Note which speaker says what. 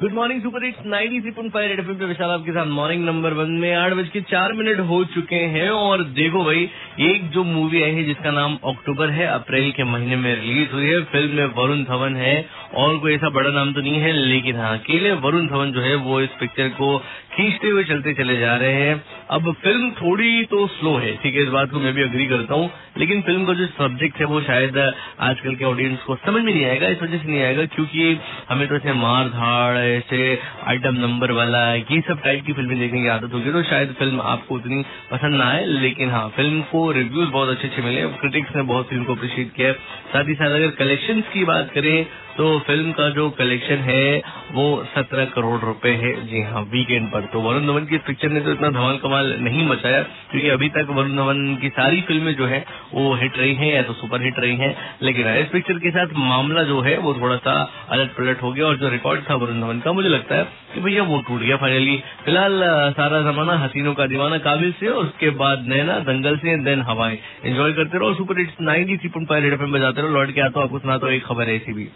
Speaker 1: Good morning super it's ninety three point five red पे विशाल आपके साथ। मॉर्निंग नंबर वन में आठ बज के चार मिनट हो चुके हैं और देखो भाई, एक जो मूवी आई है जिसका नाम अक्टूबर है, अप्रैल के महीने में रिलीज़ हुई है। फ़िल्म में वरुण धवन है, और कोई ऐसा बड़ा नाम तो नहीं है, लेकिन हाँ अकेले वरुण धवन जो है, वो इस पिक्चर को खींचते हुए चलते चले जा रहे हैं। अब फ़िल्म थोड़ी तो स्लो है, ठीक है, इस बात को मैं भी अग्री करता हूँ, लेकिन फ़िल्म का जो सब्जेक्ट है वो शायद आजकल के ऑडियंस को समझ में नहीं आएगा, इस वजह से नहीं आएगा, क्योंकि हमें तो ऐसे मार धाड़, ऐसे आइटम नंबर वाला, ये सब टाइप की फ़िल्में देखने की आदत होगी तो शायद फ़िल्म आपको उतनी पसंद ना आए, लेकिन हाँ फ़िल्म को रिव्यूज़ बहुत अच्छे अच्छे मिले क्रिटिक्स ने बहुत फ़िल्म को अप्रिशिएट किया साथ ही साथ अगर कलेक्शन की बात करें तो फ़िल्म का जो कलेक्शन है, वो सत्रह करोड़ रुपए है। जी हाँ वीकेंड पर। तो वरुण धवन की पिक्चर ने तो इतना धमाल कमाल नहीं मचाया, क्योंकि अभी तक वरुण धवन की सारी फ़िल्में जो है, वो हिट रही हैं, या तो सुपर हिट रही हैं। लेकिन इस पिक्चर के साथ मामला जो है, वो थोड़ा सा अलट पलट हो गया और जो रिकॉर्ड था वरुण धवन का, मुझे लगता है कि भैया वो टूट गया फाइनली फ़िलहाल सारा जमाना हसीनों का दीवाना काबिल से, और उसके बाद नैना, दंगल से देन हवाएँ। एंजॉय करते रहो super hits ninety three point five red FM बजाते रहो। लौट के आता हूँ, आपको सुना तो एक खबर है ऐसी भी